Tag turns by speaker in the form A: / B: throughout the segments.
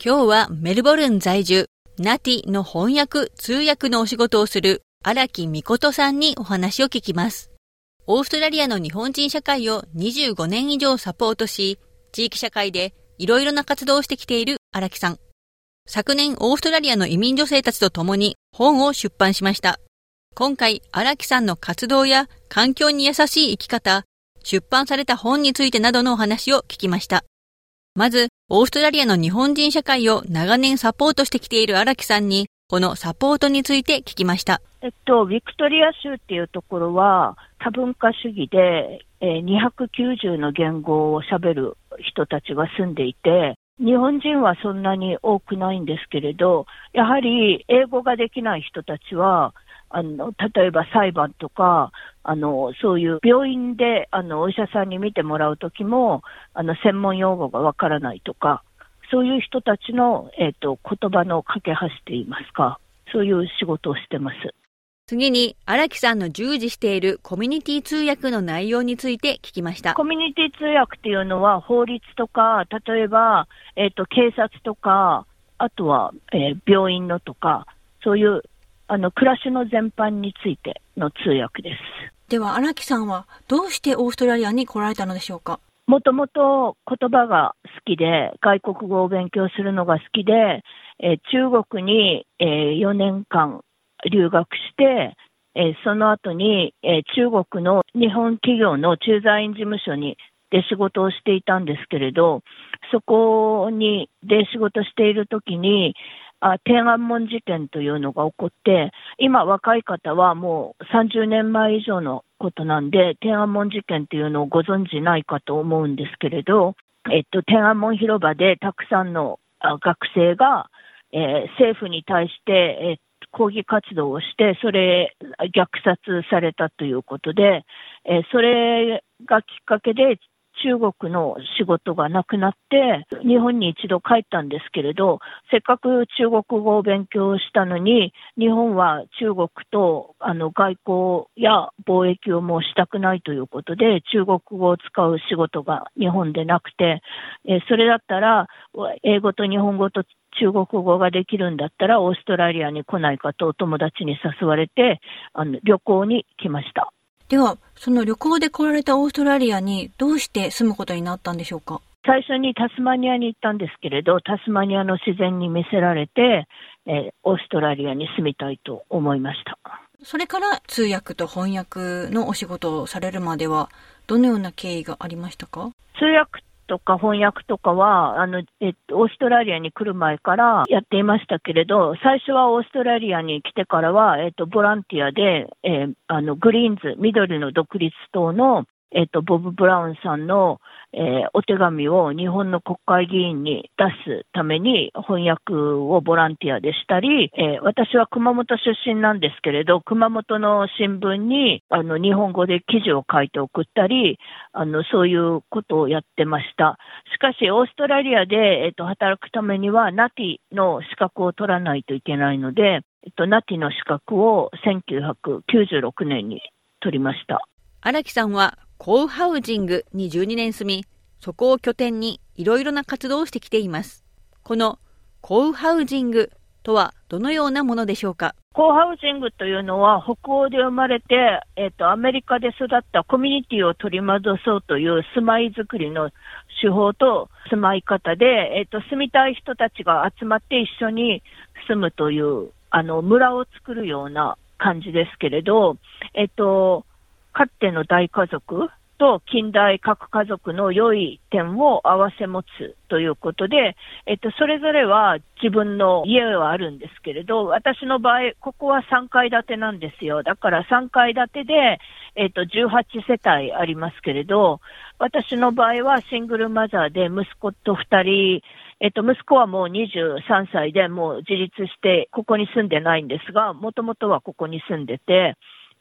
A: 今日はメルボルン在住、ナティの翻訳、通訳のお仕事をする荒木美琴さんにお話を聞きます。オーストラリアの日本人社会を25年以上サポートし、地域社会でいろいろな活動をしてきている荒木さん。昨年オーストラリアの移民女性たちと共に本を出版しました。今回荒木さんの活動や環境に優しい生き方、出版された本についてなどのお話を聞きました。まず、オーストラリアの日本人社会を長年サポートしてきている荒木さんに、このサポートについて聞きました。
B: えっと、ビクトリア州っていうところは多文化主義で、えー、290の言語を喋る人たちが住んでいて、日本人はそんなに多くないんですけれど、やはり英語ができない人たちは、あの、例えば裁判とか、あの、そういう病院で、あの、お医者さんに見てもらうときも、あの、専門用語がわからないとか、そういう人たちの、えっ、ー、と、言葉の架け橋って言いますか、そういう仕事をしてます。
A: 次に、荒木さんの従事しているコミュニティ通訳の内容について聞きました。
B: コミュニティ通訳っていうのは、法律とか、例えば、えっ、ー、と、警察とか、あとは、えー、病院のとか、そういうあの、暮らしの全般についての通訳です。
A: では、荒木さんはどうしてオーストラリアに来られたのでしょうか？
B: もともと言葉が好きで、外国語を勉強するのが好きで、えー、中国に、えー、4年間留学して、えー、その後に、え中国の日本企業の駐在員事務所にで仕事をしていたんですけれど、そこにで仕事しているときに、あ天安門事件というのが起こって、今若い方はもう30年前以上のことなんで、天安門事件というのをご存知ないかと思うんですけれど、えっと、天安門広場でたくさんの学生が、えー、政府に対して、えー抗議活動をして、それ、虐殺されたということで、えー、それがきっかけで、中国の仕事がなくなって、日本に一度帰ったんですけれど、せっかく中国語を勉強したのに、日本は中国とあの外交や貿易をもうしたくないということで、中国語を使う仕事が日本でなくて、えそれだったら、英語と日本語と中国語ができるんだったら、オーストラリアに来ないかとお友達に誘われて、あの旅行に来ました。
A: では、その旅行で来られたオーストラリアにどうして住むことになったんでしょうか？
B: 最初にタスマニアに行ったんですけれど、タスマニアの自然に見せられて、えー、オーストラリアに住みたいと思いました。
A: それから通訳と翻訳のお仕事をされるまでは、どのような経緯がありましたか？
B: 通訳とか翻訳とかは、あの、えっと、オーストラリアに来る前からやっていましたけれど、最初はオーストラリアに来てからは、えっと、ボランティアで、えー、あの、グリーンズ、緑の独立党のえっ、と、ボブ・ブラウンさんの、えー、お手紙を日本の国会議員に出すために翻訳をボランティアでしたり、えー、私は熊本出身なんですけれど、熊本の新聞にあの日本語で記事を書いて送ったり、あのそういうことをやってました。しかし、オーストラリアで、えっ、と、働くためには、ナティの資格を取らないといけないので、えっと、ナティの資格を1996年に取りました。
A: 荒木さんはコウハウジングに12年住み、そこを拠点にいろいろな活動をしてきています。このコウハウジングとはどのようなものでしょうか？
B: コウハウジングというのは北欧で生まれて、えっ、ー、と、アメリカで育ったコミュニティを取り戻そうという住まいづくりの手法と住まい方で、えっ、ー、と、住みたい人たちが集まって一緒に住むという、あの、村を作るような感じですけれど、えっ、ー、と、かつての大家族と近代核家族の良い点を併せ持つということで、えっと、それぞれは自分の家はあるんですけれど、私の場合、ここは3階建てなんですよ。だから3階建てで、えっと、18世帯ありますけれど、私の場合はシングルマザーで息子と2人、えっと、息子はもう23歳でもう自立して、ここに住んでないんですが、もともとはここに住んでて、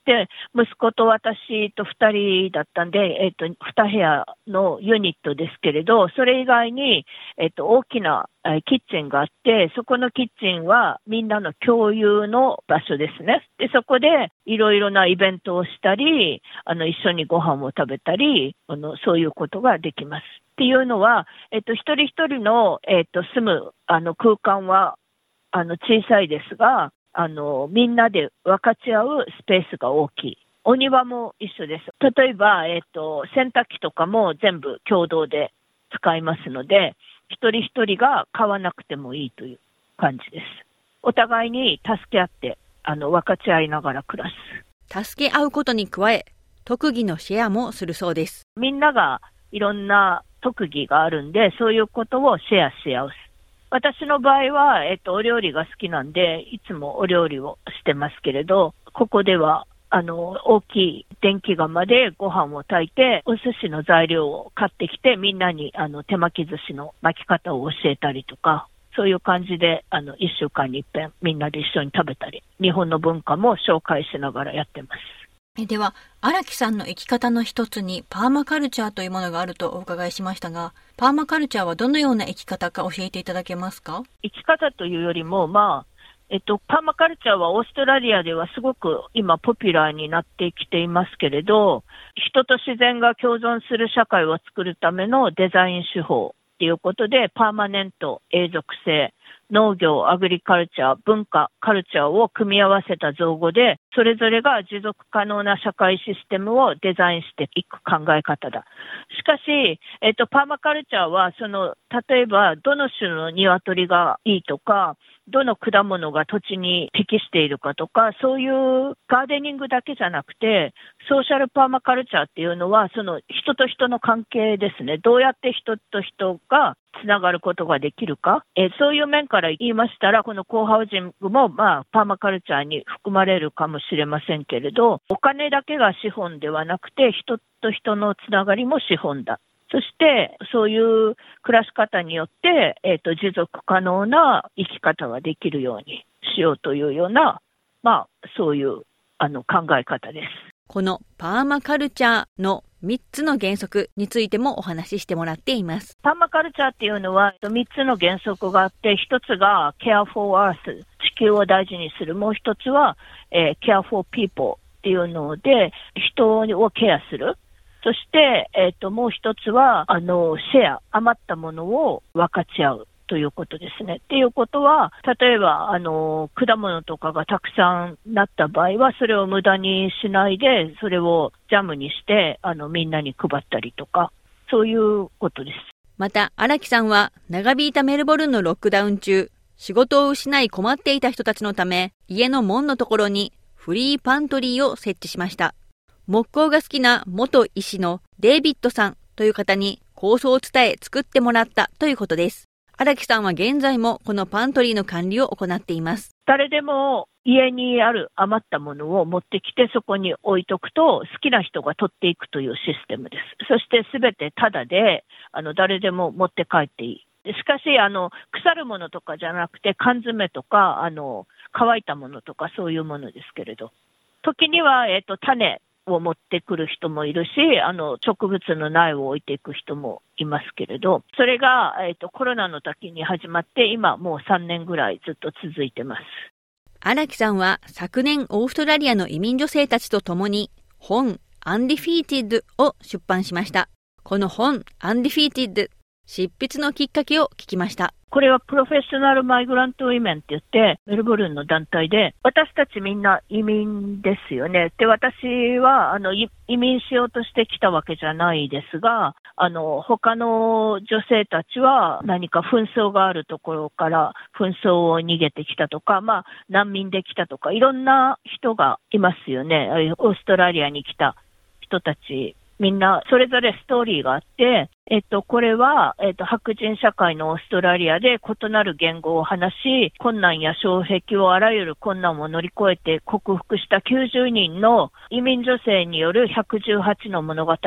B: で、息子と私と2人だったんで、えっ、と、2部屋のユニットですけれど、それ以外に、えっ、と、大きなキッチンがあって、そこのキッチンはみんなの共有の場所ですね。で、そこでいろいろなイベントをしたり、あの、一緒にご飯を食べたり、あの、そういうことができます。っていうのは、えっと、一人一人の、えっと、住む、あの、空間は、あの、小さいですが、あの、みんなで分かち合うスペースが大きい。お庭も一緒です。例えば、えっ、と、洗濯機とかも全部共同で使いますので、一人一人が買わなくてもいいという感じです。お互いに助け合って、あの、分かち合いながら暮ら
A: す。助け合うことに加え、特技のシェアもするそうです。
B: みんながいろんな特技があるんで、そういうことをシェアし合う。私の場合は、えっと、お料理が好きなんで、いつもお料理をしてますけれど、ここでは、あの、大きい電気釜でご飯を炊いて、お寿司の材料を買ってきて、みんなに、あの、手巻き寿司の巻き方を教えたりとか、そういう感じで、あの、一週間に一遍みんなで一緒に食べたり、日本の文化も紹介しながらやってます。
A: では、荒木さんの生き方の一つにパーマカルチャーというものがあるとお伺いしましたが、パーマカルチャーはどのような生き方か教えていただけますか？
B: 生き方というよりも、まあ、えっと、パーマカルチャーはオーストラリアではすごく今ポピュラーになってきていますけれど、人と自然が共存する社会を作るためのデザイン手法ということで、パーマネント、永続性、農業、アグリカルチャー、文化、カルチャーを組み合わせた造語で、それぞれが持続可能な社会システムをデザインしていく考え方だ。しかし、えっと、パーマカルチャーは、その、例えば、どの種の鶏がいいとか、どの果物が土地に適しているかとか、そういうガーデニングだけじゃなくて、ソーシャルパーマカルチャーっていうのは、その人と人の関係ですね。どうやって人と人がつながることができるか？えそういう面から言いましたら、このコーハウジングも、まあ、パーマカルチャーに含まれるかもしれませんけれど、お金だけが資本ではなくて、人と人のつながりも資本だ。そして、そういう暮らし方によって、えっ、ー、と、持続可能な生き方ができるようにしようというような、まあ、そういう、あの、考え方です。
A: このパーマカルチャーの3つの原則についてもお話ししてもらっています。
B: パーマカルチャーっていうのは3つの原則があって、1つが care for earth、地球を大事にする。もう1つは、えー、care for people っていうので、人をケアする。そして、えっ、ー、と、もう一つは、あの、シェア、余ったものを分かち合う。ということですね。っていうことは、例えば、あの、果物とかがたくさんなった場合は、それを無駄にしないで、それをジャムにして、あの、みんなに配ったりとか、そういうことです。
A: また、荒木さんは、長引いたメルボルンのロックダウン中、仕事を失い困っていた人たちのため、家の門のところにフリーパントリーを設置しました。木工が好きな元医師のデイビッドさんという方に構想を伝え作ってもらったということです。荒木さんは現在もこのパントリーの管理を行っています。
B: 誰でも家にある余ったものを持ってきてそこに置いとくと好きな人が取っていくというシステムです。そしてすべてタダであの誰でも持って帰っていい。しかし、あの、腐るものとかじゃなくて缶詰とか、あの、乾いたものとかそういうものですけれど。時には、えっ、ー、と、種を持ってくる人もいるし、あの、植物の苗を置いていく人もいますけれど、それが、えっ、ー、と、コロナの時に始まって、今もう3年ぐらいずっと続いてます。
A: 荒木さんは昨年オーストラリアの移民女性たちと共に本 Undefeated を出版しました。この本 Undefeated 執筆のきっかけを聞きました。
B: これは Professional Migraントウィメンって言って、メルボルンの団体で、私たちみんな移民ですよね。で、私は、あの、移民しようとしてきたわけじゃないですが、あの、他の女性たちは何か紛争があるところから紛争を逃げてきたとか、まあ、難民で来たとか、いろんな人がいますよね。オーストラリアに来た人たちみんなそれぞれストーリーがあって、えっと、これは、えっと、白人社会のオーストラリアで異なる言語を話し、困難や障壁をあらゆる困難を乗り越えて克服した90人の移民女性による118の物語を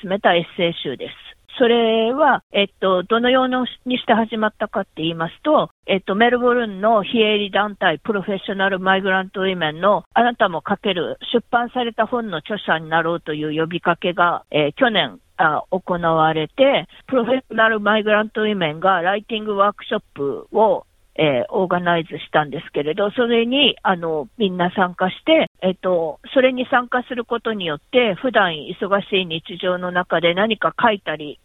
B: 集めたエッセイ集です。それは、えっと、どのようにして始まったかって言いますと、えっと、メルボルンの非営利団体、プロフェッショナルマイグラントウィメンの、あなたも書ける、出版された本の著者になろうという呼びかけが、えー、去年、あ行われて、プロフェッショナルマイグラントウィメンがライティングワークショップをえー、オーガナイズしたんですけれど、それに、あの、みんな参加して、えっ、と、それに参加することによって、普段忙しい日常の中で何か書いたり、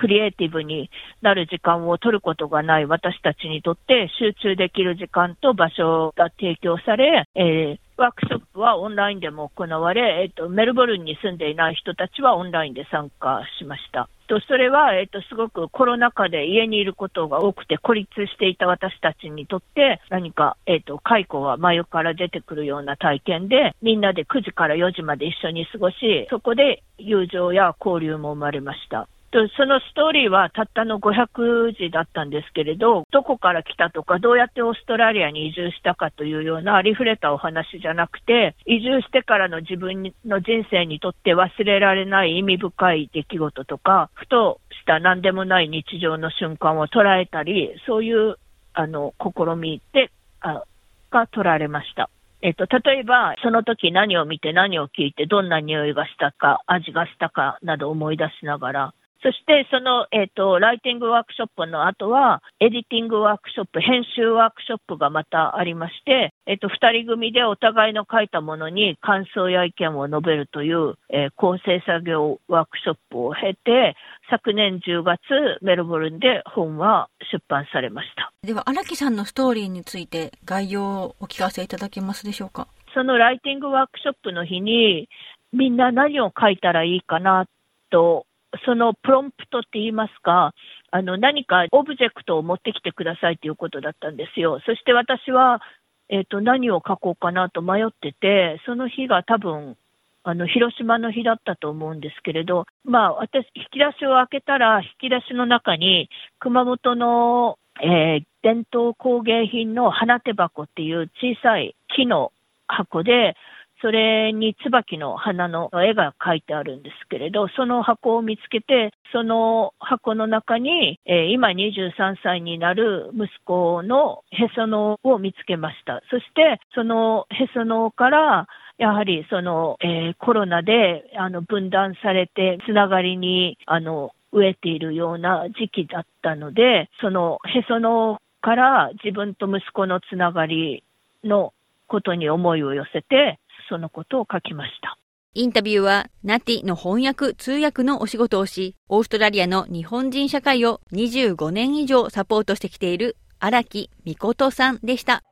B: クリエイティブになる時間を取ることがない私たちにとって集中できる時間と場所が提供され、えー、ワークショップはオンラインでも行われ、えっ、と、メルボルンに住んでいない人たちはオンラインで参加しました。と、それは、えっ、と、すごくコロナ禍で家にいることが多くて孤立していた私たちにとって、何か、えっ、と、解雇は真横から出てくるような体験で、みんなで9時から4時まで一緒に過ごし、そこで友情や交流も生まれました。そのストーリーはたったの500字だったんですけれど、どこから来たとか、どうやってオーストラリアに移住したかというようなありふれたお話じゃなくて、移住してからの自分の人生にとって忘れられない意味深い出来事とか、ふとした何でもない日常の瞬間を捉えたり、そういうあの試みであが取られました。えっと、例えば、その時何を見て何を聞いてどんな匂いがしたか、味がしたかなど思い出しながら、そして、その、えっ、ー、と、ライティングワークショップの後は、エディティングワークショップ、編集ワークショップがまたありまして、えっ、ー、と、二人組でお互いの書いたものに感想や意見を述べるという、えー、構成作業ワークショップを経て、昨年10月、メルボルンで本は出版されました。
A: では、荒木さんのストーリーについて概要をお聞かせいただけますでしょうか？
B: そのライティングワークショップの日に、みんな何を書いたらいいかなとそのプロンプトって言いますか、あの、何かオブジェクトを持ってきてくださいということだったんですよ。そして私は、えっ、ー、と、何を書こうかなと迷ってて、その日が多分、あの、広島の日だったと思うんですけれど、まあ、私、引き出しを開けたら、引き出しの中に、熊本の、えー、伝統工芸品の花手箱っていう小さい木の箱で、それに椿の花の絵が描いてあるんですけれど、その箱を見つけて、その箱の中に、えー、今23歳になる息子のへその緒を見つけました。そして、そのへその緒から、やはりその、えー、コロナであの分断されて、つながりにあの飢えているような時期だったので、そのへそのから自分と息子のつながりのことに思いを寄せて、そのことを書きました。
A: インタビューは、ナティの翻訳、通訳のお仕事をし、オーストラリアの日本人社会を25年以上サポートしてきている荒木美琴さんでした。